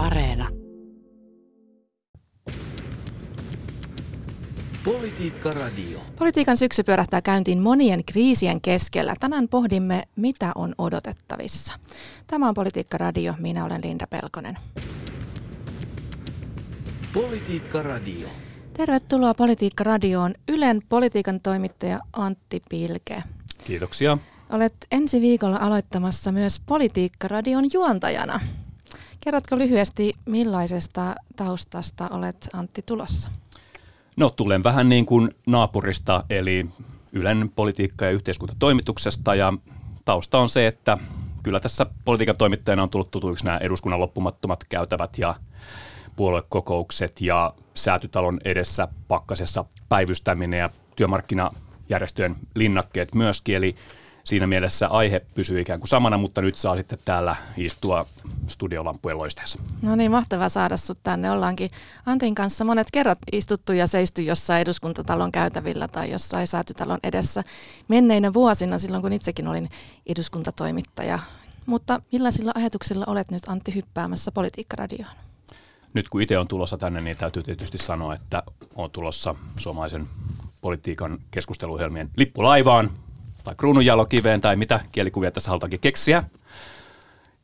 Areena. Politiikka Radio. Politiikan syksy pyörähtää käyntiin monien kriisien keskellä. Tänään pohdimme, mitä on odotettavissa. Tämä on Politiikka Radio. Minä olen Linda Pelkonen. Politiikka Radio. Tervetuloa Politiikka Radioon Ylen politiikan toimittaja Antti Pilke. Kiitoksia. Olet ensi viikolla aloittamassa myös Politiikka Radion juontajana. Kerrotko lyhyesti, millaisesta taustasta olet Antti tulossa? No tulen vähän niin kuin naapurista, eli Ylen politiikka- ja yhteiskuntatoimituksesta, ja tausta on se, että kyllä tässä politiikan toimittajana on tullut tutuiksi nämä eduskunnan loppumattomat käytävät ja puoluekokoukset ja säätytalon edessä pakkasessa päivystäminen ja työmarkkinajärjestöjen linnakkeet myöskin, eli siinä mielessä aihe pysyy ikään kuin samana, mutta nyt saa sitten täällä istua studiolampujen loisteessa. No niin, mahtavaa saada sut tänne. Ollaankin Antin kanssa monet kerrat istuttu ja seisty jossain eduskuntatalon käytävillä tai jossain säätytalon edessä menneinä vuosina silloin, kun itsekin olin eduskuntatoimittaja. Mutta millaisilla ajatuksilla olet nyt Antti hyppäämässä politiikkaradioon? Nyt kun itse on tulossa tänne, niin täytyy tietysti sanoa, että on tulossa suomalaisen politiikan keskusteluohjelmien lippulaivaan tai kruununjalokiveen tai mitä kielikuvia tässä halutaankin keksiä.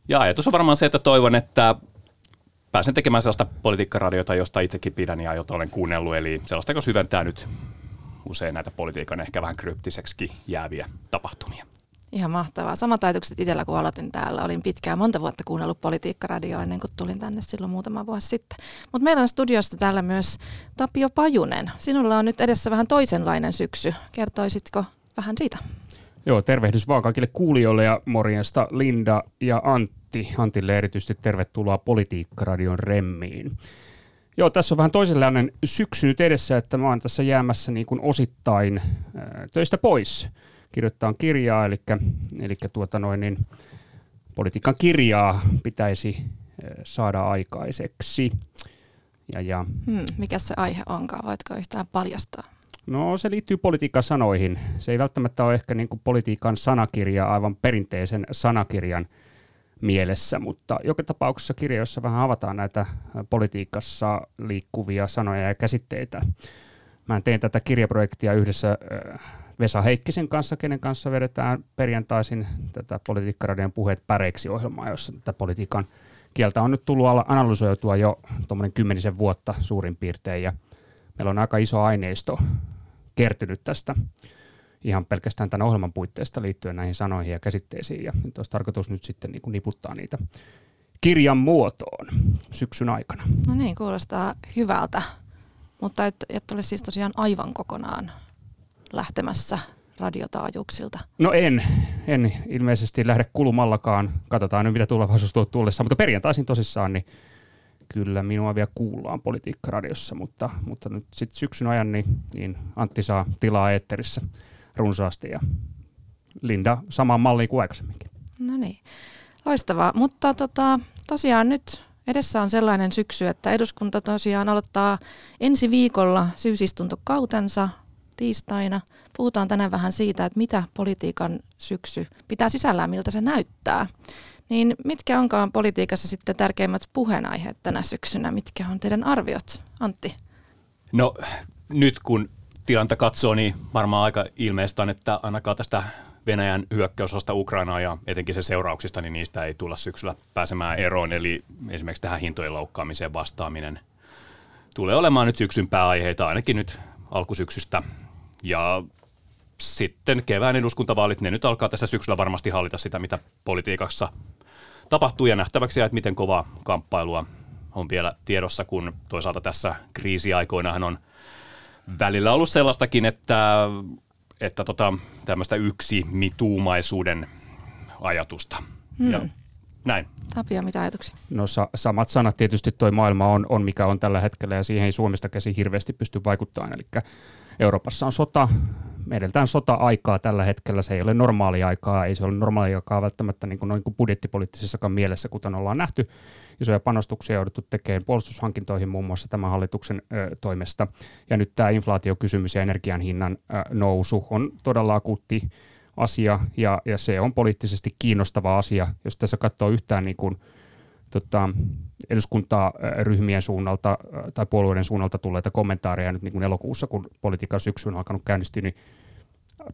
Ja ajatus on varmaan se, että toivon, että pääsen tekemään sellaista politiikkaradiota, josta itsekin pidän ja jota olen kuunnellut, eli sellaista, joka syventää nyt usein näitä politiikan ehkä vähän kryptiseksi jääviä tapahtumia. Ihan mahtavaa. Samat ajatukset itsellä, kun aloitin täällä. Olin pitkään monta vuotta kuunnellut politiikkaradioa ennen kuin tulin tänne silloin muutama vuosi sitten. Mutta meillä on studiossa täällä myös Tapio Pajunen. Sinulla on nyt edessä vähän toisenlainen syksy. Kertoisitko vähän siitä? Joo, tervehdys vaan kaikille kuulijoille ja morjesta Linda ja Antti. Antille erityisesti tervetuloa Politiikkaradion remmiin. Joo, tässä on vähän toisenlainen syksy nyt edessä, että mä oon tässä jäämässä niin kuin osittain ää, töistä pois. Kirjoittaa kirjaa, eli, eli tuota noin, niin, politiikan kirjaa pitäisi ää, saada aikaiseksi. Ja, ja. Hmm, mikä se aihe onkaan? Voitko yhtään paljastaa? No se liittyy politiikan sanoihin. Se ei välttämättä ole ehkä niin kuin politiikan sanakirja aivan perinteisen sanakirjan mielessä, mutta joka tapauksessa kirja, jossa vähän avataan näitä politiikassa liikkuvia sanoja ja käsitteitä. Mä teen tätä kirjaprojektia yhdessä Vesa Heikkisen kanssa, kenen kanssa vedetään perjantaisin tätä Politiikkaradion puheet päreiksi ohjelmaa, jossa tätä politiikan kieltä on nyt tullut analysoitua jo tuommoinen kymmenisen vuotta suurin piirtein, ja meillä on aika iso aineisto kertynyt tästä ihan pelkästään tämän ohjelman puitteista liittyen näihin sanoihin ja käsitteisiin. Ja nyt olisi tarkoitus nyt sitten niin kuin niputtaa niitä kirjan muotoon syksyn aikana. No niin, kuulostaa hyvältä. Mutta et, et ole siis tosiaan aivan kokonaan lähtemässä radiotaajuuksilta? No en, en ilmeisesti lähde kulumallakaan. Katsotaan nyt, mitä tulevaisuus tuo tullessa. Mutta perjantaisin tosissaan, niin kyllä minua vielä kuullaan politiikkaradiossa, mutta, mutta nyt sitten syksyn ajan niin, niin Antti saa tilaa eetterissä runsaasti ja Linda samaan malliin kuin aikaisemminkin. No niin, loistavaa. Mutta tota, tosiaan nyt edessä on sellainen syksy, että eduskunta tosiaan aloittaa ensi viikolla syysistuntokautensa tiistaina. Puhutaan tänään vähän siitä, että mitä politiikan syksy pitää sisällään, miltä se näyttää. Niin mitkä onkaan politiikassa sitten tärkeimmät puheenaiheet tänä syksynä? Mitkä on teidän arviot, Antti? No nyt kun tilanta katsoo, niin varmaan aika ilmeistä on, että ainakaan tästä Venäjän hyökkäysosasta Ukrainaa ja etenkin sen seurauksista, niin niistä ei tulla syksyllä pääsemään eroon. Eli esimerkiksi tähän hintojen loukkaamiseen vastaaminen tulee olemaan nyt syksyn pääaiheita, ainakin nyt alkusyksystä. Ja sitten kevään eduskuntavaalit, ne nyt alkaa tässä syksyllä varmasti hallita sitä, mitä politiikassa tapahtuu ja nähtäväksi, että miten kovaa kamppailua on vielä tiedossa, kun toisaalta tässä kriisiaikoinahan on välillä ollut sellaistakin, että, että tota, tämmöistä yksi mituumaisuuden ajatusta. Hmm. Ja näin. Tapia, mitä ajatuksia? No sa- samat sanat tietysti toi maailma on, on, mikä on tällä hetkellä ja siihen ei Suomesta käsi hirveästi pysty vaikuttamaan. Eli Euroopassa on sota, edeltään sota-aikaa tällä hetkellä, se ei ole normaalia aikaa, ei se ole normaalia aikaa välttämättä niin kuin noin kuin budjettipoliittisessakaan mielessä, kuten ollaan nähty. Isoja panostuksia jouduttu tekemään puolustushankintoihin muun muassa tämän hallituksen ö, toimesta. Ja nyt tämä inflaatiokysymys ja energian hinnan ö, nousu on todella akuutti asia ja, ja se on poliittisesti kiinnostava asia, jos tässä katsoo yhtään niin kuin tota, eduskuntaryhmien suunnalta tai puolueiden suunnalta tulleita kommentaareja nyt niin kuin elokuussa, kun politiikan syksy on alkanut käynnistyä, niin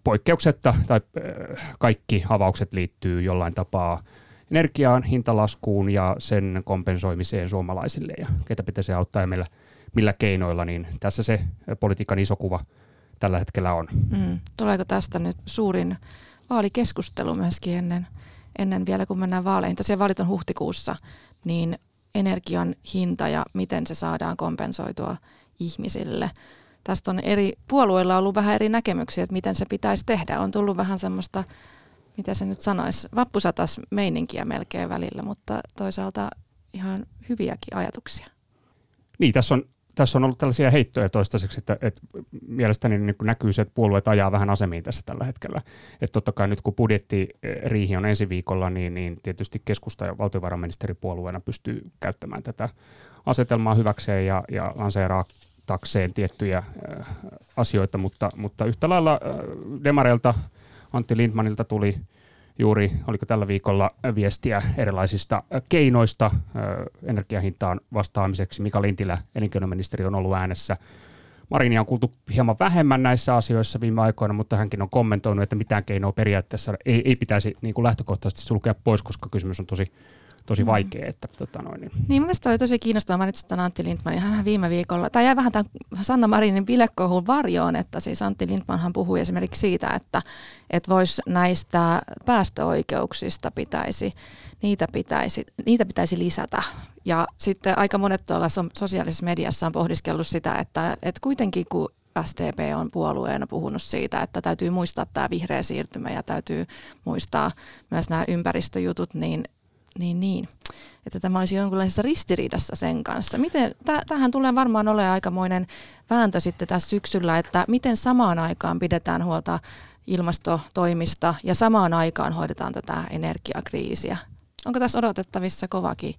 poikkeuksetta tai kaikki avaukset liittyy jollain tapaa energiaan, hintalaskuun ja sen kompensoimiseen suomalaisille ja ketä pitäisi auttaa ja millä, millä keinoilla, niin tässä se politiikan iso kuva tällä hetkellä on. Mm. Tuleeko tästä nyt suurin vaalikeskustelu myöskin ennen, ennen vielä kun mennään vaaleihin? Tosiaan vaalit on huhtikuussa, niin energian hinta ja miten se saadaan kompensoitua ihmisille. Tästä on eri puolueilla ollut vähän eri näkemyksiä, että miten se pitäisi tehdä. On tullut vähän semmoista, mitä se nyt sanoisi, vappusatas meininkiä melkein välillä, mutta toisaalta ihan hyviäkin ajatuksia. Niin, tässä on tässä on ollut tällaisia heittoja toistaiseksi, että, että mielestäni niin näkyy se, että puolueet ajaa vähän asemiin tässä tällä hetkellä. Että totta kai nyt kun budjettiriihi on ensi viikolla, niin, niin tietysti keskusta ja valtiovarainministeripuolueena pystyy käyttämään tätä asetelmaa hyväkseen ja, ja lanseeraatakseen tiettyjä äh, asioita, mutta, mutta yhtä lailla äh, Demareilta Antti Lindmanilta tuli – juuri, oliko tällä viikolla viestiä erilaisista keinoista energiahintaan vastaamiseksi. Mika Lintilä, elinkeinoministeri, on ollut äänessä. Marinia on kuultu hieman vähemmän näissä asioissa viime aikoina, mutta hänkin on kommentoinut, että mitään keinoa periaatteessa ei, ei pitäisi niin kuin lähtökohtaisesti sulkea pois, koska kysymys on tosi tosi mm. vaikea. Että, tota noin, niin. niin mielestäni oli tosi kiinnostavaa, mainitsit tämän Antti Lindmanin. Hän viime viikolla, tai jäi vähän tämän Sanna Marinin bilekohun varjoon, että siis Antti Lindmanhan puhui esimerkiksi siitä, että, että voisi näistä päästöoikeuksista pitäisi, niitä pitäisi, niitä pitäisi lisätä. Ja sitten aika monet tuolla sosiaalisessa mediassa on pohdiskellut sitä, että, että kuitenkin kun SDP on puolueena puhunut siitä, että täytyy muistaa tämä vihreä siirtymä ja täytyy muistaa myös nämä ympäristöjutut, niin niin, niin. Että tämä olisi jonkinlaisessa ristiriidassa sen kanssa. Miten, tähän tulee varmaan olemaan aikamoinen vääntö sitten tässä syksyllä, että miten samaan aikaan pidetään huolta ilmastotoimista ja samaan aikaan hoidetaan tätä energiakriisiä. Onko tässä odotettavissa kovakin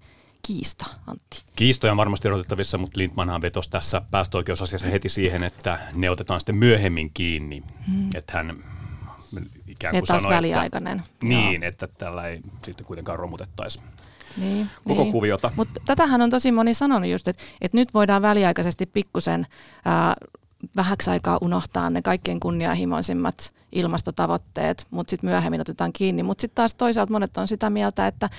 kiista, Antti? Kiistoja on varmasti odotettavissa, mutta Lindmanhan vetosi tässä päästöoikeusasiassa heti siihen, että ne otetaan sitten myöhemmin kiinni. Hmm. Että hän ikään kuin sanoi, väliaikainen. Että, niin, että tällä ei sitten kuitenkaan romutettaisi niin, koko niin. kuviota. Mutta tätähän on tosi moni sanonut just, että, että nyt voidaan väliaikaisesti pikkusen ää, vähäksi aikaa unohtaa ne kaikkein kunnianhimoisimmat ilmastotavoitteet, mutta sitten myöhemmin otetaan kiinni. Mutta sitten taas toisaalta monet on sitä mieltä, että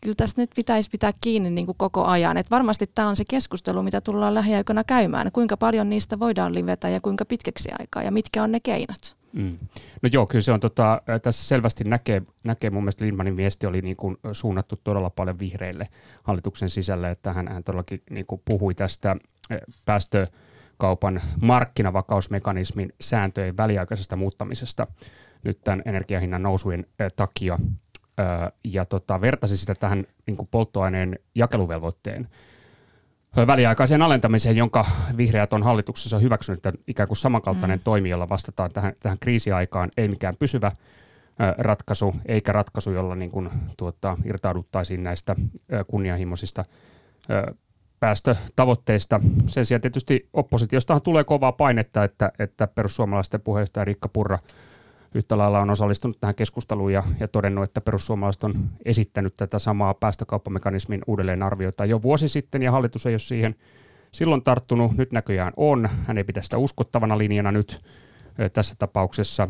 kyllä tässä nyt pitäisi pitää kiinni niin kuin koko ajan. Et varmasti tämä on se keskustelu, mitä tullaan lähiaikoina käymään. Kuinka paljon niistä voidaan livetä ja kuinka pitkäksi aikaa ja mitkä on ne keinot. Mm. No joo, kyllä se on tota, tässä selvästi näkee, näkee mun mielestä Lindmanin viesti oli niin kuin suunnattu todella paljon vihreille hallituksen sisälle, että hän, hän todellakin niin kuin puhui tästä päästökaupan markkinavakausmekanismin sääntöjen väliaikaisesta muuttamisesta nyt tämän energiahinnan nousujen takia ja tota, vertasi sitä tähän niin kuin polttoaineen jakeluvelvoitteen väliaikaiseen alentamiseen, jonka vihreät on hallituksessa hyväksynyt, että ikään kuin samankaltainen mm. toimi, jolla vastataan tähän, tähän kriisiaikaan, ei mikään pysyvä ratkaisu, eikä ratkaisu, jolla niin kuin, tuota, irtauduttaisiin näistä kunnianhimoisista päästötavoitteista. Sen sijaan tietysti oppositiostahan tulee kovaa painetta, että, että perussuomalaisten puheenjohtaja Riikka Purra – yhtä lailla on osallistunut tähän keskusteluun ja, ja todennut, että perussuomalaiset on esittänyt tätä samaa päästökauppamekanismin uudelleenarviota jo vuosi sitten ja hallitus ei ole siihen silloin tarttunut. Nyt näköjään on. Hän ei pidä sitä uskottavana linjana nyt tässä tapauksessa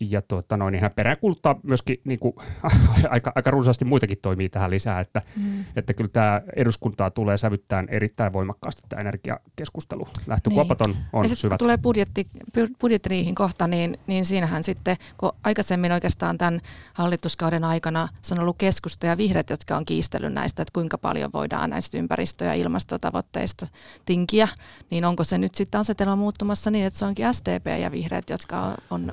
ja tuota, noin, niin hän peräänkuluttaa myöskin niin kuin, aika, aika runsaasti muitakin toimii tähän lisää, että, mm. että kyllä tämä eduskuntaa tulee sävyttää erittäin voimakkaasti tämä energiakeskustelu. Lähtökuopat niin. on, on ja syvät. kun tulee budjetti, budjettiriihin kohta, niin, niin siinähän sitten, kun aikaisemmin oikeastaan tämän hallituskauden aikana se on ollut keskusta ja vihreät, jotka on kiistellyt näistä, että kuinka paljon voidaan näistä ympäristö- ja ilmastotavoitteista tinkiä, niin onko se nyt sitten asetelma muuttumassa niin, että se onkin SDP ja vihreät, jotka on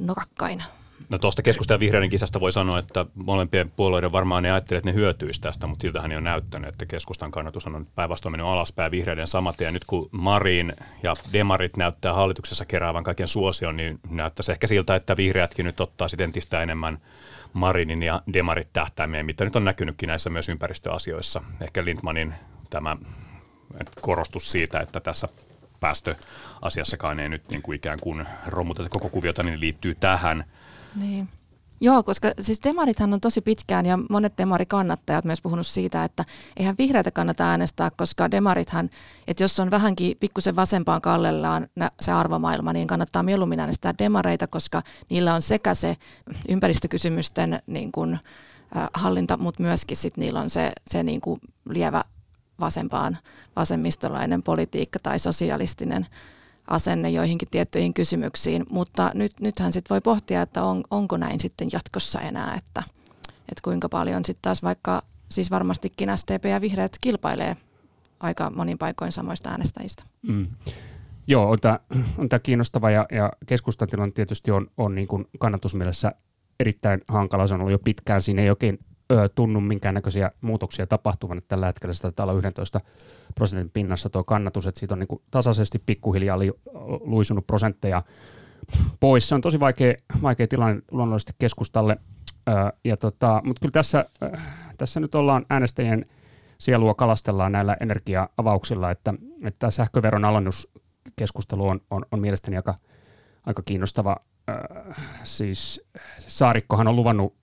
norakkaina. No tuosta keskustelun vihreiden kisasta voi sanoa, että molempien puolueiden varmaan ne ajattelee, että ne hyötyisi tästä, mutta siltähän ei ole näyttänyt, että keskustan kannatus on päinvastoin mennyt alaspäin vihreiden samat. Ja nyt kun Marin ja Demarit näyttää hallituksessa keräävän kaiken suosion, niin näyttäisi ehkä siltä, että vihreätkin nyt ottaa sitten entistä enemmän Marinin ja Demarit tähtäimeen, mitä nyt on näkynytkin näissä myös ympäristöasioissa. Ehkä Lindmanin tämä korostus siitä, että tässä päästöasiassakaan ei nyt niin kuin ikään kuin romuteta koko kuviota, niin liittyy tähän. Niin. Joo, koska siis demarithan on tosi pitkään ja monet demarikannattajat myös puhunut siitä, että eihän vihreitä kannata äänestää, koska demarithan, että jos on vähänkin pikkusen vasempaan kallellaan se arvomaailma, niin kannattaa mieluummin äänestää demareita, koska niillä on sekä se ympäristökysymysten niin kuin, hallinta, mutta myöskin sit niillä on se, se niin kuin lievä vasempaan vasemmistolainen politiikka tai sosialistinen asenne joihinkin tiettyihin kysymyksiin, mutta nyt, nythän sitten voi pohtia, että on, onko näin sitten jatkossa enää, että, että kuinka paljon sitten taas vaikka, siis varmastikin SDP ja vihreät kilpailee aika monin paikoin samoista äänestäjistä. Mm. Joo, on tämä, on kiinnostava ja, ja keskustan tilanne tietysti on, on niin kuin kannatusmielessä erittäin hankala. Se on ollut jo pitkään. Siinä ei oikein ö, tunnu minkäännäköisiä muutoksia tapahtuvan. Että tällä hetkellä sitä täällä on 11 prosentin pinnassa tuo kannatus, että siitä on niin kuin tasaisesti pikkuhiljaa li, luisunut prosentteja pois. Se on tosi vaikea, vaikea tilanne luonnollisesti keskustalle. Ö, ja tota, mutta kyllä tässä, ö, tässä nyt ollaan äänestäjien sielua kalastellaan näillä energia-avauksilla, että, että sähköveron alennuskeskustelu on, on, on mielestäni aika, aika kiinnostava. Äh, siis Saarikkohan on luvannut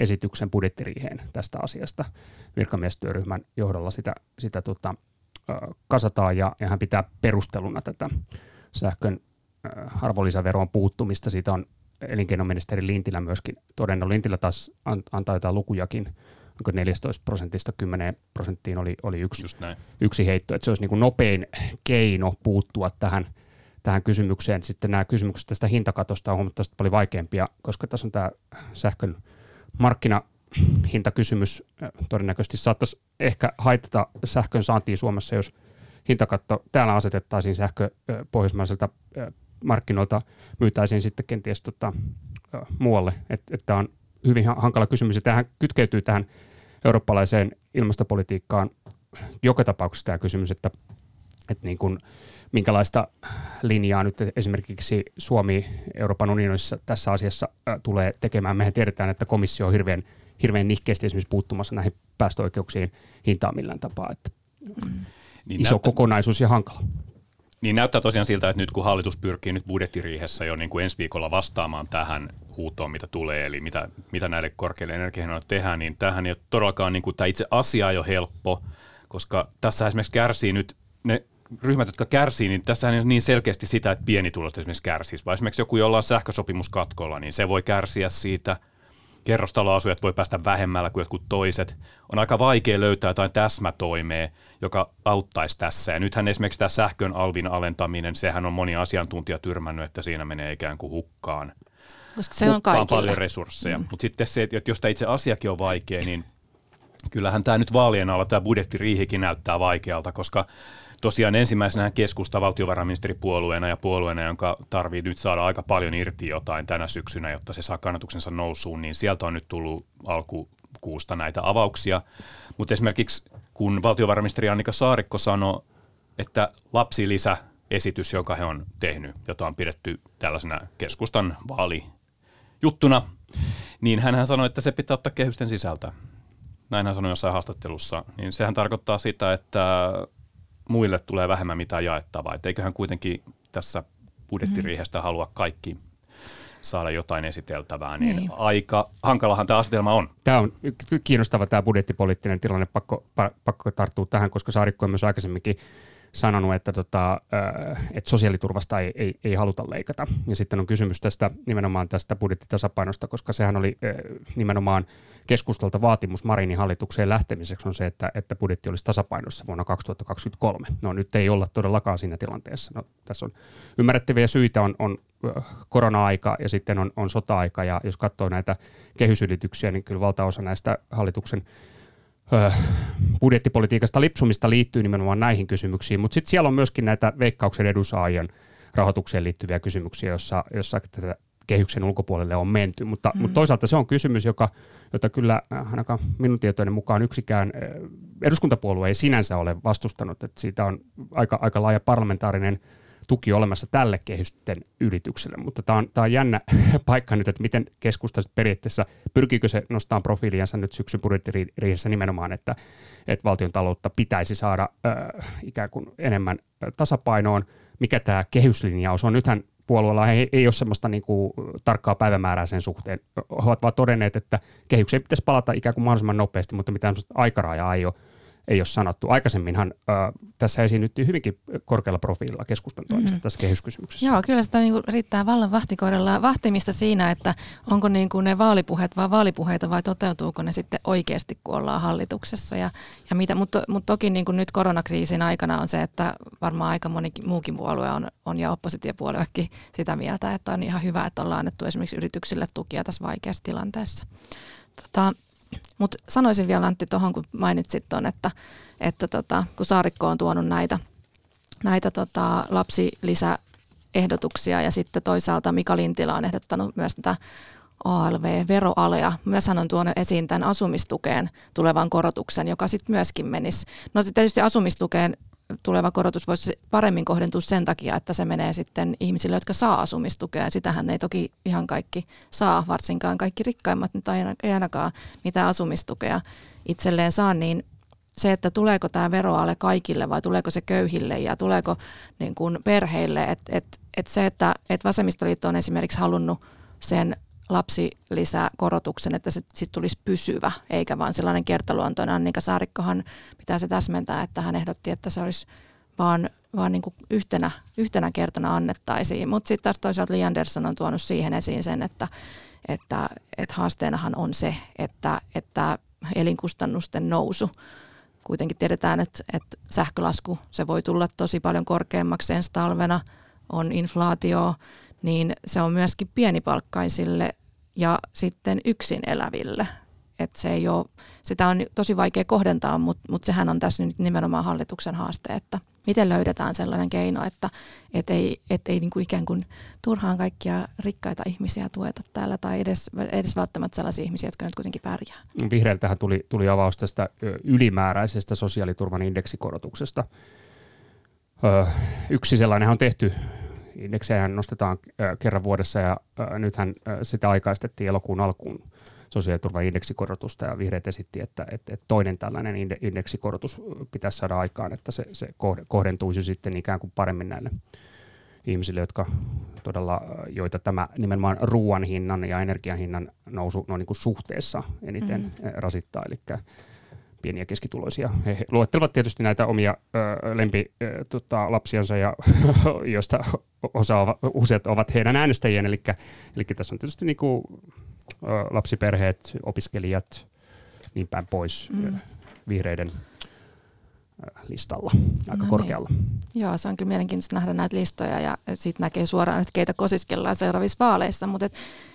esityksen budjettiriiheen tästä asiasta. Virkamiestyöryhmän johdolla sitä, sitä tota, kasataan ja, ja hän pitää perusteluna tätä sähkön arvonlisäveroon puuttumista. Siitä on elinkeinoministeri Lintilä myöskin todennut. Lintilä taas antaa jotain lukujakin, onko 14 prosentista 10 prosenttiin oli, oli yksi, yksi heitto. Että se olisi niin kuin nopein keino puuttua tähän, tähän kysymykseen. Sitten nämä kysymykset tästä hintakatosta on huomattavasti paljon vaikeampia, koska tässä on tämä sähkön markkinahintakysymys todennäköisesti saattaisi ehkä haitata sähkön saantia Suomessa, jos hintakatto täällä asetettaisiin sähkö pohjoismaiselta markkinoilta, myytäisiin sitten kenties tota, muualle. Tämä on hyvin hankala kysymys ja tähän kytkeytyy tähän eurooppalaiseen ilmastopolitiikkaan joka tapauksessa tämä kysymys, että, että niin kuin, minkälaista linjaa nyt esimerkiksi Suomi Euroopan unionissa tässä asiassa tulee tekemään. Mehän tiedetään, että komissio on hirveän, hirveän nihkeästi esimerkiksi puuttumassa näihin päästöoikeuksiin hintaan millään tapaa. Että mm. niin iso näyttä, kokonaisuus ja hankala. Niin näyttää tosiaan siltä, että nyt kun hallitus pyrkii nyt budjettiriihessä jo niin kuin ensi viikolla vastaamaan tähän huutoon, mitä tulee, eli mitä, mitä näille korkeille energiahinnoille tehdään, niin tähän ei ole todellakaan niin kuin, tämä itse asia jo helppo, koska tässä esimerkiksi kärsii nyt ne ryhmät, jotka kärsii, niin tässä ei niin selkeästi sitä, että pienituloiset esimerkiksi kärsisi, vaan esimerkiksi joku, jolla on sähkösopimus katkolla, niin se voi kärsiä siitä. Kerrostaloasujat voi päästä vähemmällä kuin jotkut toiset. On aika vaikea löytää jotain täsmätoimea, joka auttaisi tässä. Ja nythän esimerkiksi tämä sähkön alvin alentaminen, sehän on moni asiantuntija tyrmännyt, että siinä menee ikään kuin hukkaan. Koska se on kaikille. paljon resursseja. Mm. Mutta sitten se, että jos tämä itse asiakin on vaikea, niin kyllähän tämä nyt vaalien alla tämä budjettiriihikin näyttää vaikealta, koska tosiaan ensimmäisenä keskusta valtiovarainministeripuolueena ja puolueena, jonka tarvii nyt saada aika paljon irti jotain tänä syksynä, jotta se saa kannatuksensa nousuun, niin sieltä on nyt tullut alkukuusta näitä avauksia. Mutta esimerkiksi kun valtiovarainministeri Annika Saarikko sanoi, että lapsilisä esitys, jonka he on tehnyt, jota on pidetty tällaisena keskustan vaalijuttuna, niin hän sanoi, että se pitää ottaa kehysten sisältä. Näin hän sanoi jossain haastattelussa. Niin sehän tarkoittaa sitä, että muille tulee vähemmän mitään jaettavaa. Et eiköhän kuitenkin tässä budjettiriihestä mm. halua kaikki saada jotain esiteltävää, niin, niin. aika hankalahan tämä asetelma on. Tämä on kiinnostava tämä budjettipoliittinen tilanne, pakko, pakko tarttua tähän, koska Saarikko on myös aikaisemminkin sanonut, että, tota, että sosiaaliturvasta ei, ei, ei haluta leikata. Ja sitten on kysymys tästä nimenomaan tästä budjettitasapainosta, koska sehän oli nimenomaan keskustalta vaatimus Marinin hallitukseen lähtemiseksi on se, että, että budjetti olisi tasapainossa vuonna 2023. No nyt ei olla todellakaan siinä tilanteessa. No, tässä on ymmärrettäviä syitä, on, on korona-aika ja sitten on, on sota-aika, ja jos katsoo näitä kehysylityksiä, niin kyllä valtaosa näistä hallituksen budjettipolitiikasta lipsumista liittyy nimenomaan näihin kysymyksiin, mutta sitten siellä on myöskin näitä veikkauksen edunsaajien rahoitukseen liittyviä kysymyksiä, jossa, jossa tätä kehyksen ulkopuolelle on menty, mutta, mm. mutta toisaalta se on kysymys, joka, jota kyllä ainakaan minun tietojen mukaan yksikään eduskuntapuolue ei sinänsä ole vastustanut, että siitä on aika, aika laaja parlamentaarinen tuki olemassa tälle kehysten ylitykselle, mutta tämä on, tämä on jännä paikka nyt, että miten keskusta periaatteessa, pyrkiikö se nostaa profiiliansa nyt syksyn budjettiriihessä nimenomaan, että, että valtion taloutta pitäisi saada äh, ikään kuin enemmän tasapainoon, mikä tämä kehyslinjaus on. Nythän puolueella ei, ei ole semmoista niin kuin tarkkaa päivämäärää sen suhteen. He ovat vaan todenneet, että kehykseen pitäisi palata ikään kuin mahdollisimman nopeasti, mutta mitään aikarajaa ei ole ei ole sanottu. Aikaisemminhan äh, tässä esiinnyttiin hyvinkin korkealla profiililla keskustan toimesta mm. tässä kehyskysymyksessä. Joo, kyllä sitä niin kuin riittää vallan vahtikohdella vahtimista siinä, että onko niin kuin ne vaalipuheet vaan vaalipuheita vai toteutuuko ne sitten oikeasti, kun ollaan hallituksessa. Ja, ja mitä, mutta, mutta toki niin kuin nyt koronakriisin aikana on se, että varmaan aika moni muukin puolue on, on ja oppositiopuoluekin sitä mieltä, että on ihan hyvä, että ollaan annettu esimerkiksi yrityksille tukia tässä vaikeassa tilanteessa. Tota, mutta sanoisin vielä Antti tuohon, kun mainitsit tuon, että, että tota, kun Saarikko on tuonut näitä, näitä tota, lapsilisäehdotuksia ja sitten toisaalta Mika Lintila on ehdottanut myös tätä ALV-veroalea. Myös hän on tuonut esiin tämän asumistukeen tulevan korotuksen, joka sitten myöskin menisi. No tietysti asumistukeen tuleva korotus voisi paremmin kohdentua sen takia, että se menee sitten ihmisille, jotka saa asumistukea. Sitähän ei toki ihan kaikki saa, varsinkaan kaikki rikkaimmat nyt ei ainakaan mitään asumistukea itselleen saa, niin se, että tuleeko tämä veroale kaikille vai tuleeko se köyhille ja tuleeko niin kuin perheille, että et, et se, että et vasemmistoliitto on esimerkiksi halunnut sen lapsilisäkorotuksen, että se sitten tulisi pysyvä, eikä vaan sellainen kertaluontoinen. Annika Saarikkohan pitää se täsmentää, että hän ehdotti, että se olisi vaan, vaan niin kuin yhtenä, yhtenä kertana annettaisiin. Mutta sitten taas toisaalta Li Andersson on tuonut siihen esiin sen, että, että, että haasteenahan on se, että, että elinkustannusten nousu kuitenkin tiedetään, että, että sähkölasku se voi tulla tosi paljon korkeammaksi ensi talvena, on inflaatio, niin se on myöskin pienipalkkaisille ja sitten yksin eläville. Et se ei ole, sitä on tosi vaikea kohdentaa, mutta mut sehän on tässä nyt nimenomaan hallituksen haaste, että miten löydetään sellainen keino, että et ei, et ei niinku ikään kuin turhaan kaikkia rikkaita ihmisiä tueta täällä tai edes, edes välttämättä sellaisia ihmisiä, jotka nyt kuitenkin pärjää. Vihreiltähän tuli, tuli avaus tästä ylimääräisestä sosiaaliturvan indeksikorotuksesta. Öö, yksi sellainen on tehty indeksejä nostetaan kerran vuodessa ja nythän sitä aikaistettiin elokuun alkuun sosiaaliturvan indeksikorotusta ja vihreät esitti, että, että, toinen tällainen indeksikorotus pitäisi saada aikaan, että se, se kohdentuisi sitten ikään kuin paremmin näille ihmisille, jotka todella, joita tämä nimenomaan ruoan hinnan ja energian hinnan nousu no niin kuin suhteessa eniten mm. rasittaa. Eli pieniä keskituloisia. He, luettelevat tietysti näitä omia ö, lempilapsiansa, tota, ja joista osa, useat ovat heidän äänestäjien, eli, eli tässä on tietysti niin kuin, ö, lapsiperheet, opiskelijat, niin päin pois mm. vihreiden listalla aika no korkealla. Niin. Joo, se on kyllä mielenkiintoista nähdä näitä listoja ja sitten näkee suoraan, että keitä kosiskellaan seuraavissa vaaleissa, mutta et,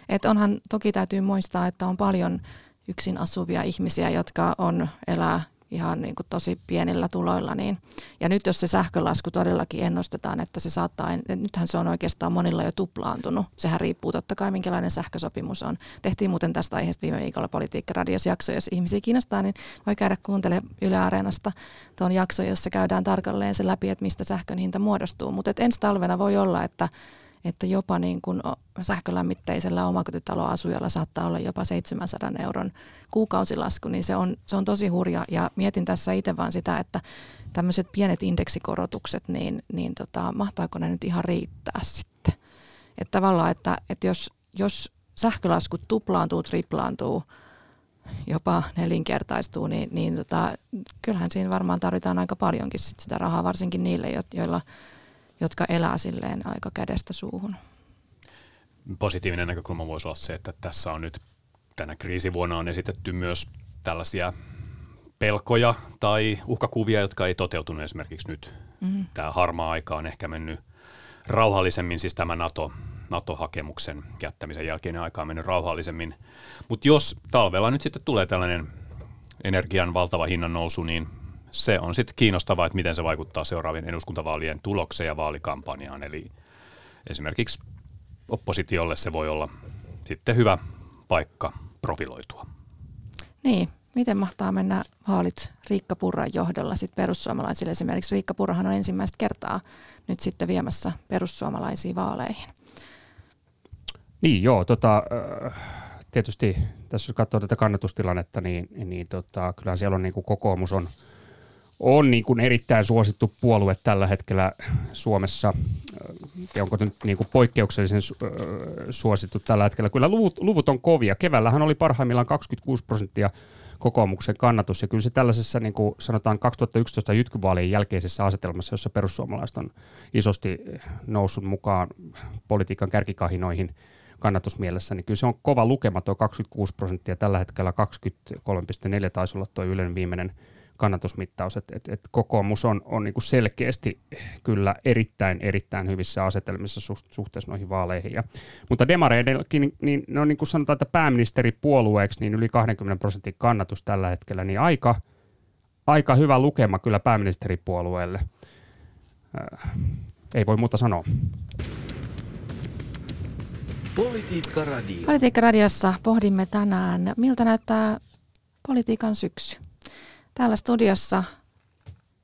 et onhan toki täytyy muistaa, että on paljon yksin asuvia ihmisiä, jotka on elää ihan niin kuin tosi pienillä tuloilla. Niin. Ja nyt jos se sähkölasku todellakin ennustetaan, että se saattaa, nythän se on oikeastaan monilla jo tuplaantunut. Sehän riippuu totta kai, minkälainen sähkösopimus on. Tehtiin muuten tästä aiheesta viime viikolla Politiikka-radios jakso, jos ihmisiä kiinnostaa, niin voi käydä kuuntelemaan Yle Areenasta tuon jakso, jossa käydään tarkalleen se läpi, että mistä sähkön hinta muodostuu. Mutta ensi talvena voi olla, että että jopa niin kuin sähkölämmitteisellä omakotitaloasujalla saattaa olla jopa 700 euron kuukausilasku, niin se on, se on tosi hurja. Ja mietin tässä itse vaan sitä, että tämmöiset pienet indeksikorotukset, niin, niin tota, mahtaako ne nyt ihan riittää sitten? Että tavallaan, että, että jos, jos sähkölaskut tuplaantuu, triplaantuu, jopa nelinkertaistuu, niin, niin tota, kyllähän siinä varmaan tarvitaan aika paljonkin sit sitä rahaa, varsinkin niille, joilla jotka elää silleen aika kädestä suuhun. Positiivinen näkökulma voisi olla se, että tässä on nyt tänä kriisivuonna on esitetty myös tällaisia pelkoja tai uhkakuvia, jotka ei toteutunut esimerkiksi nyt. Mm-hmm. Tämä harmaa aika on ehkä mennyt rauhallisemmin, siis tämä NATO, NATO-hakemuksen jättämisen jälkeinen aika on mennyt rauhallisemmin. Mutta jos talvella nyt sitten tulee tällainen energian valtava hinnan nousu, niin se on sitten kiinnostavaa, että miten se vaikuttaa seuraavien eduskuntavaalien tulokseen ja vaalikampanjaan. Eli esimerkiksi oppositiolle se voi olla sitten hyvä paikka profiloitua. Niin, miten mahtaa mennä vaalit Riikka Purran johdolla sitten perussuomalaisille? Esimerkiksi Riikka Purrahan on ensimmäistä kertaa nyt sitten viemässä perussuomalaisiin vaaleihin. Niin joo, tota, tietysti tässä jos katsoo tätä kannatustilannetta, niin, niin tota, kyllähän siellä on niin kuin kokoomus on – on niin kuin erittäin suosittu puolue tällä hetkellä Suomessa. Ja onko nyt niin kuin poikkeuksellisen suosittu tällä hetkellä? Kyllä luvut, luvut on kovia. Keväällähän oli parhaimmillaan 26 prosenttia kokoomuksen kannatus. Ja kyllä se tällaisessa, niin kuin sanotaan 2011 jytkyvaalien jälkeisessä asetelmassa, jossa perussuomalaiset on isosti noussut mukaan politiikan kärkikahinoihin kannatusmielessä, niin kyllä se on kova lukema tuo 26 prosenttia. Tällä hetkellä 23,4 taisi olla tuo yleinen viimeinen kannatusmittaus, että et, et kokoomus on, on niinku selkeästi kyllä erittäin, erittäin hyvissä asetelmissa suhteessa noihin vaaleihin. Ja, mutta demareidenkin, niin, niin ne on niin kuin sanotaan, että pääministeripuolueeksi niin yli 20 prosentin kannatus tällä hetkellä, niin aika, aika hyvä lukema kyllä pääministeripuolueelle. Äh, ei voi muuta sanoa. Politiikka Radio. Politiikka Radiossa pohdimme tänään, miltä näyttää politiikan syksy. Täällä studiossa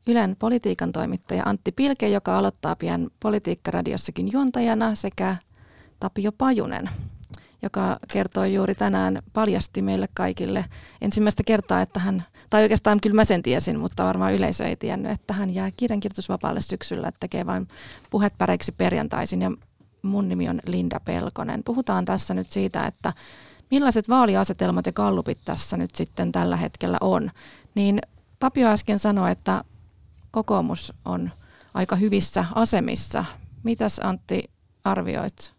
Ylen politiikan toimittaja Antti Pilke, joka aloittaa pian Politiikka-radiossakin juontajana, sekä Tapio Pajunen, joka kertoi juuri tänään, paljasti meille kaikille ensimmäistä kertaa, että hän, tai oikeastaan kyllä mä sen tiesin, mutta varmaan yleisö ei tiennyt, että hän jää kirjankirjoitusvapaalle syksyllä, että tekee vain puhet päreiksi perjantaisin ja mun nimi on Linda Pelkonen. Puhutaan tässä nyt siitä, että millaiset vaaliasetelmat ja kallupit tässä nyt sitten tällä hetkellä on. Niin Tapio äsken sanoi, että kokoomus on aika hyvissä asemissa. Mitäs Antti arvioit?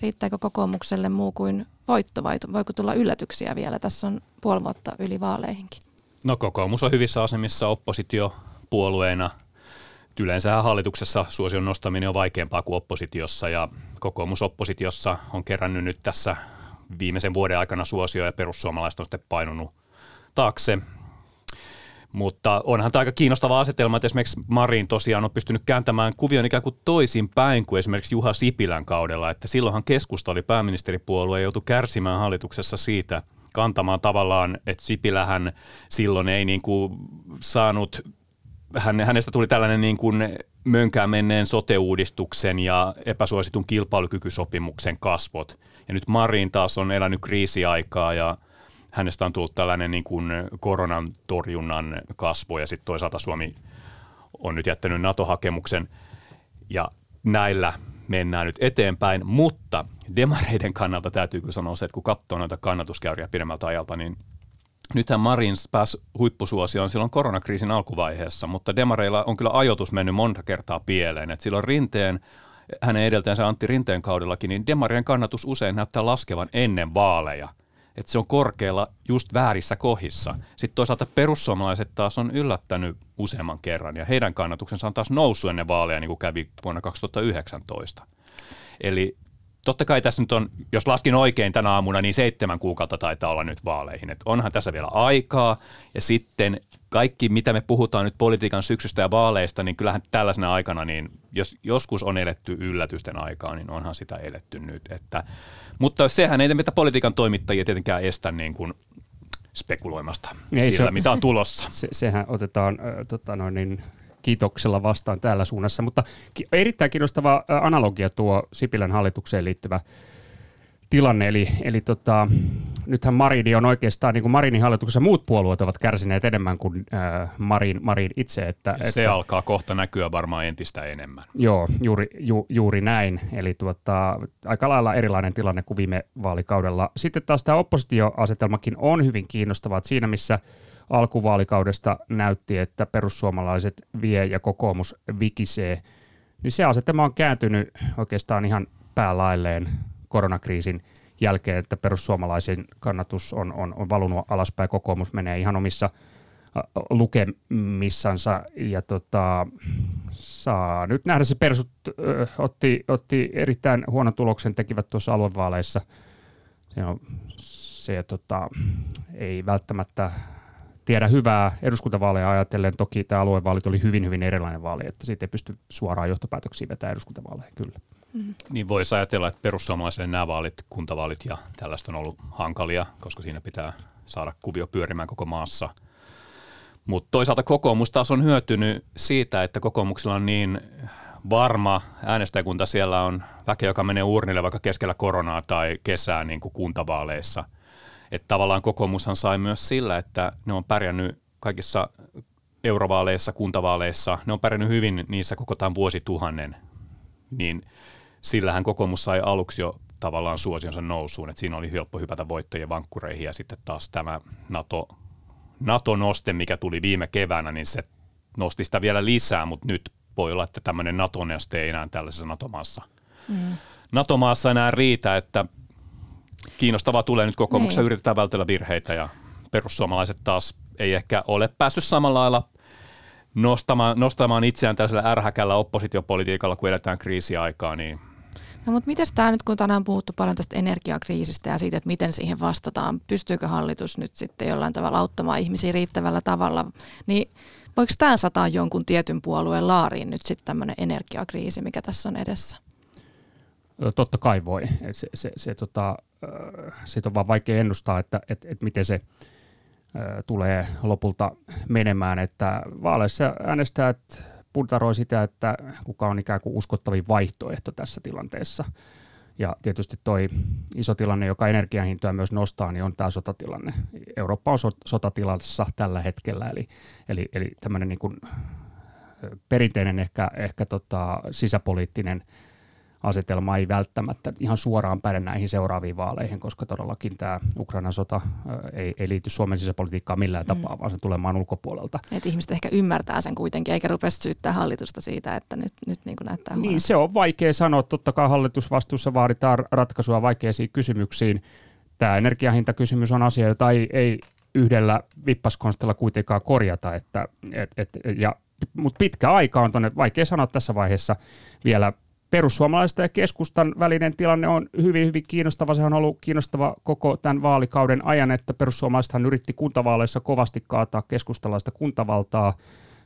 Riittääkö kokoomukselle muu kuin voitto vai voiko tulla yllätyksiä vielä? Tässä on puoli vuotta yli vaaleihinkin. No kokoomus on hyvissä asemissa oppositiopuolueena. Yleensä hallituksessa suosion nostaminen on vaikeampaa kuin oppositiossa ja kokoomus oppositiossa on kerännyt nyt tässä viimeisen vuoden aikana suosio ja perussuomalaiset on sitten painunut taakse. Mutta onhan tämä aika kiinnostava asetelma, että esimerkiksi Marin tosiaan on pystynyt kääntämään kuvion ikään kuin toisin päin kuin esimerkiksi Juha Sipilän kaudella, että silloinhan keskusta oli pääministeripuolue ja joutui kärsimään hallituksessa siitä, kantamaan tavallaan, että Sipilähän silloin ei niin kuin saanut, hänestä tuli tällainen niin kuin mönkään menneen sote-uudistuksen ja epäsuositun kilpailukykysopimuksen kasvot. Ja nyt Marin taas on elänyt kriisiaikaa ja – hänestä on tullut tällainen niin kuin koronan torjunnan kasvo ja sitten toisaalta Suomi on nyt jättänyt NATO-hakemuksen. Ja näillä mennään nyt eteenpäin, mutta demareiden kannalta täytyy kyllä sanoa se, että kun katsoo noita kannatuskäyriä pidemmältä ajalta, niin nythän Marins pääsi huippusuosioon silloin koronakriisin alkuvaiheessa, mutta demareilla on kyllä ajoitus mennyt monta kertaa pieleen, että silloin Rinteen hänen edeltäjänsä Antti Rinteen kaudellakin, niin demarien kannatus usein näyttää laskevan ennen vaaleja – että se on korkealla just väärissä kohissa. Sitten toisaalta perussuomalaiset taas on yllättänyt useamman kerran ja heidän kannatuksensa on taas noussut ennen vaaleja, niin kuin kävi vuonna 2019. Eli totta kai tässä nyt on, jos laskin oikein tänä aamuna, niin seitsemän kuukautta taitaa olla nyt vaaleihin. Et onhan tässä vielä aikaa ja sitten kaikki, mitä me puhutaan nyt politiikan syksystä ja vaaleista, niin kyllähän tällaisena aikana, niin jos joskus on eletty yllätysten aikaa, niin onhan sitä eletty nyt. Että, mutta sehän ei meitä politiikan toimittajia tietenkään estä niin kuin spekuloimasta ei sillä, se, mitä on tulossa. Se, sehän otetaan äh, tota noin, niin, kiitoksella vastaan täällä suunnassa, mutta erittäin kiinnostava analogia tuo Sipilän hallitukseen liittyvä tilanne, eli, eli tota, nythän Marini on oikeastaan, niin kuin Marinin hallituksessa muut puolueet ovat kärsineet enemmän kuin äh, Marin, Marin itse. Että, Se että, alkaa kohta näkyä varmaan entistä enemmän. Joo, juuri, ju, juuri näin. Eli tuota, aika lailla erilainen tilanne kuin viime vaalikaudella. Sitten taas tämä oppositioasetelmakin on hyvin kiinnostava, että siinä missä alkuvaalikaudesta näytti, että perussuomalaiset vie ja kokoomus vikisee, niin se asetelma on kääntynyt oikeastaan ihan päälailleen koronakriisin jälkeen, että perussuomalaisen kannatus on, on, on valunut alaspäin, kokoomus menee ihan omissa lukemissansa ja tota, saa nyt nähdä se persut ö, otti, otti erittäin huonon tuloksen, tekivät tuossa aluevaaleissa. Se, on, se tota, ei välttämättä tiedä hyvää eduskuntavaaleja ajatellen. Toki tämä aluevaalit oli hyvin, hyvin erilainen vaali, että siitä ei pysty suoraan johtopäätöksiä vetämään eduskuntavaaleihin kyllä. Mm-hmm. Niin voisi ajatella, että perussuomalaisille nämä vaalit, kuntavaalit ja tällaista on ollut hankalia, koska siinä pitää saada kuvio pyörimään koko maassa. Mutta toisaalta kokoomus taas on hyötynyt siitä, että kokoomuksella on niin varma äänestäjäkunta siellä on väkeä, joka menee urnille vaikka keskellä koronaa tai kesää niin kuin kuntavaaleissa. Että tavallaan kokoomushan sai myös sillä, että ne on pärjännyt kaikissa eurovaaleissa, kuntavaaleissa, ne on pärjännyt hyvin niissä koko tämän vuosituhannen, niin sillähän kokoomus sai aluksi jo tavallaan suosionsa nousuun, että siinä oli helppo hypätä voittojen vankkureihin ja sitten taas tämä NATO, NATO-noste, mikä tuli viime keväänä, niin se nosti sitä vielä lisää, mutta nyt voi olla, että tämmöinen NATO-noste ei enää tällaisessa NATO-maassa, mm. NATO-maassa enää riitä, että kiinnostavaa tulee nyt kokoomuksessa, niin. yritetään vältellä virheitä ja perussuomalaiset taas ei ehkä ole päässyt samalla lailla nostamaan, nostamaan itseään tällaisella ärhäkällä oppositiopolitiikalla, kun eletään kriisiaikaa, niin No mutta miten tämä nyt, kun tänään on puhuttu paljon tästä energiakriisistä ja siitä, että miten siihen vastataan, pystyykö hallitus nyt sitten jollain tavalla auttamaan ihmisiä riittävällä tavalla, niin voiko tämä sataa jonkun tietyn puolueen laariin nyt sitten tämmöinen energiakriisi, mikä tässä on edessä? Totta kai voi. Se, se, se, tota, siitä on vaan vaikea ennustaa, että et, et miten se tulee lopulta menemään. Että vaaleissa äänestäjät puntaroi sitä, että kuka on ikään kuin uskottavin vaihtoehto tässä tilanteessa. Ja tietysti toi iso tilanne, joka energiahintoja myös nostaa, niin on tämä sotatilanne. Eurooppa on sotatilassa tällä hetkellä, eli, eli, eli tämmöinen niin perinteinen ehkä, ehkä tota sisäpoliittinen asetelma ei välttämättä ihan suoraan päde näihin seuraaviin vaaleihin, koska todellakin tämä Ukrainan sota ei, ei liity Suomen sisäpolitiikkaan millään mm. tapaa, mm. vaan se tulee maan ulkopuolelta. Et ihmiset ehkä ymmärtää sen kuitenkin, eikä rupea syyttää hallitusta siitä, että nyt, nyt niin kuin näyttää Niin, se on vaikea sanoa. Totta kai hallitusvastuussa vaaditaan ratkaisua vaikeisiin kysymyksiin. Tämä energiahintakysymys on asia, jota ei, ei yhdellä vippaskonstilla kuitenkaan korjata, että, et, et, ja, mutta pitkä aika on tuonne, vaikea sanoa tässä vaiheessa vielä perussuomalaisten ja keskustan välinen tilanne on hyvin, hyvin kiinnostava. Se on ollut kiinnostava koko tämän vaalikauden ajan, että perussuomalaisethan yritti kuntavaaleissa kovasti kaataa keskustalaista kuntavaltaa.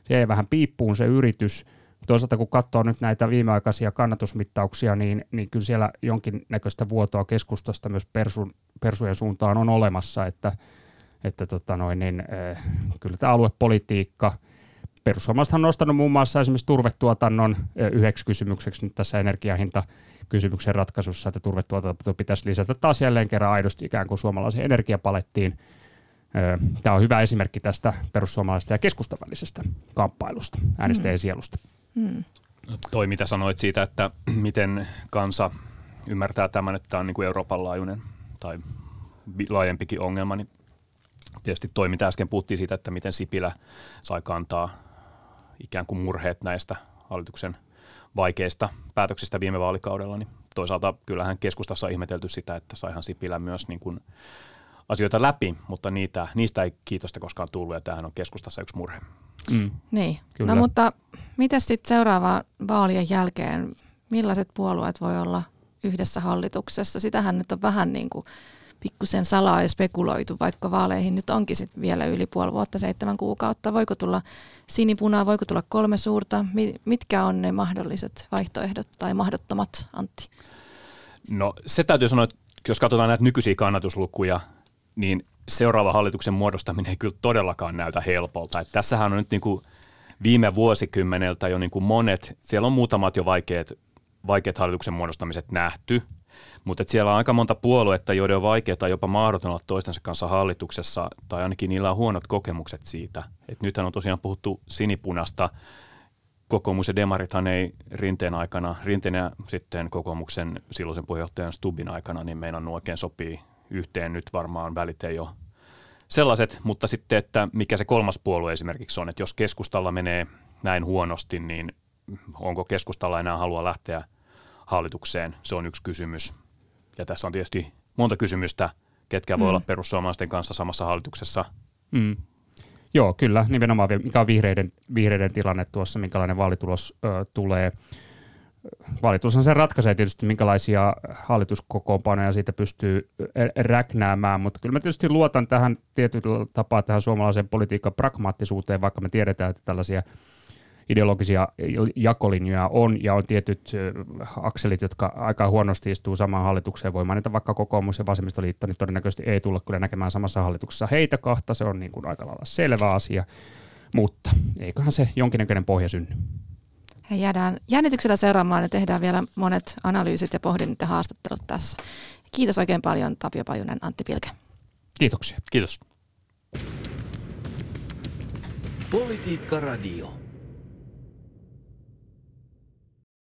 Se jäi vähän piippuun se yritys. Toisaalta kun katsoo nyt näitä viimeaikaisia kannatusmittauksia, niin, niin kyllä siellä jonkinnäköistä vuotoa keskustasta myös persun, persujen suuntaan on olemassa, että, että tota noin, niin, äh, kyllä tämä aluepolitiikka – perussuomalaiset on nostanut muun muassa esimerkiksi turvetuotannon yhdeksi kysymykseksi nyt tässä energiahinta kysymyksen ratkaisussa, että turvetuotanto pitäisi lisätä taas jälleen kerran aidosti ikään kuin suomalaisen energiapalettiin. Tämä on hyvä esimerkki tästä perussuomalaisesta ja keskustan välisestä kamppailusta, äänestäjien mm. sielusta. Mm. Toi, mitä sanoit siitä, että miten kansa ymmärtää tämän, että tämä on niin kuin Euroopan laajuinen tai laajempikin ongelma, niin tietysti toi, mitä äsken puhuttiin siitä, että miten Sipilä sai kantaa ikään kuin murheet näistä hallituksen vaikeista päätöksistä viime vaalikaudella, niin toisaalta kyllähän keskustassa on ihmetelty sitä, että saihan Sipilä myös niin kuin asioita läpi, mutta niitä, niistä ei kiitosta koskaan tullut, ja tämähän on keskustassa yksi murhe. Mm. Niin, Kyllä. no mutta miten sitten seuraava vaalien jälkeen, millaiset puolueet voi olla yhdessä hallituksessa? Sitähän nyt on vähän niin kuin pikkusen salaa ja spekuloitu, vaikka vaaleihin nyt onkin sit vielä yli puoli vuotta, seitsemän kuukautta. Voiko tulla sinipunaa, voiko tulla kolme suurta? Mitkä on ne mahdolliset vaihtoehdot tai mahdottomat, Antti? No se täytyy sanoa, että jos katsotaan näitä nykyisiä kannatuslukuja, niin seuraava hallituksen muodostaminen ei kyllä todellakaan näytä helpolta. Että tässähän on nyt niin kuin viime vuosikymmeneltä jo niin kuin monet, siellä on muutamat jo vaikeat, vaikeat hallituksen muodostamiset nähty – mutta siellä on aika monta puoluetta, joiden on vaikeaa tai jopa mahdoton olla toistensa kanssa hallituksessa, tai ainakin niillä on huonot kokemukset siitä. Et nythän on tosiaan puhuttu sinipunasta. Kokoomus ja demarithan ei rinteen aikana, rinteen ja sitten kokoomuksen silloisen puheenjohtajan Stubin aikana, niin meidän oikein sopii yhteen nyt varmaan välit ei ole sellaiset, mutta sitten, että mikä se kolmas puolue esimerkiksi on, että jos keskustalla menee näin huonosti, niin onko keskustalla enää halua lähteä hallitukseen, se on yksi kysymys. Ja tässä on tietysti monta kysymystä, ketkä mm. voi olla perussuomalaisten kanssa samassa hallituksessa. Mm. Joo, kyllä. Nimenomaan mikä on vihreiden, vihreiden tilanne tuossa, minkälainen vaalitulos ö, tulee. Valitushan se ratkaisee tietysti, minkälaisia hallituskokoonpanoja siitä pystyy räknäämään, mutta kyllä mä tietysti luotan tähän tietyllä tapaa tähän suomalaisen politiikan pragmaattisuuteen, vaikka me tiedetään, että tällaisia – ideologisia jakolinjoja on ja on tietyt akselit, jotka aika huonosti istuu samaan hallitukseen. Voi mainita vaikka kokoomus ja vasemmistoliitto, niin todennäköisesti ei tulla kyllä näkemään samassa hallituksessa heitä kahta. Se on niin kuin aika lailla selvä asia, mutta eiköhän se jonkinnäköinen pohja synny. He jäädään jännityksellä seuraamaan ja tehdään vielä monet analyysit ja pohdinnat ja haastattelut tässä. Kiitos oikein paljon Tapio Pajunen, Antti Pilke. Kiitoksia. Kiitos. Politiikka Radio.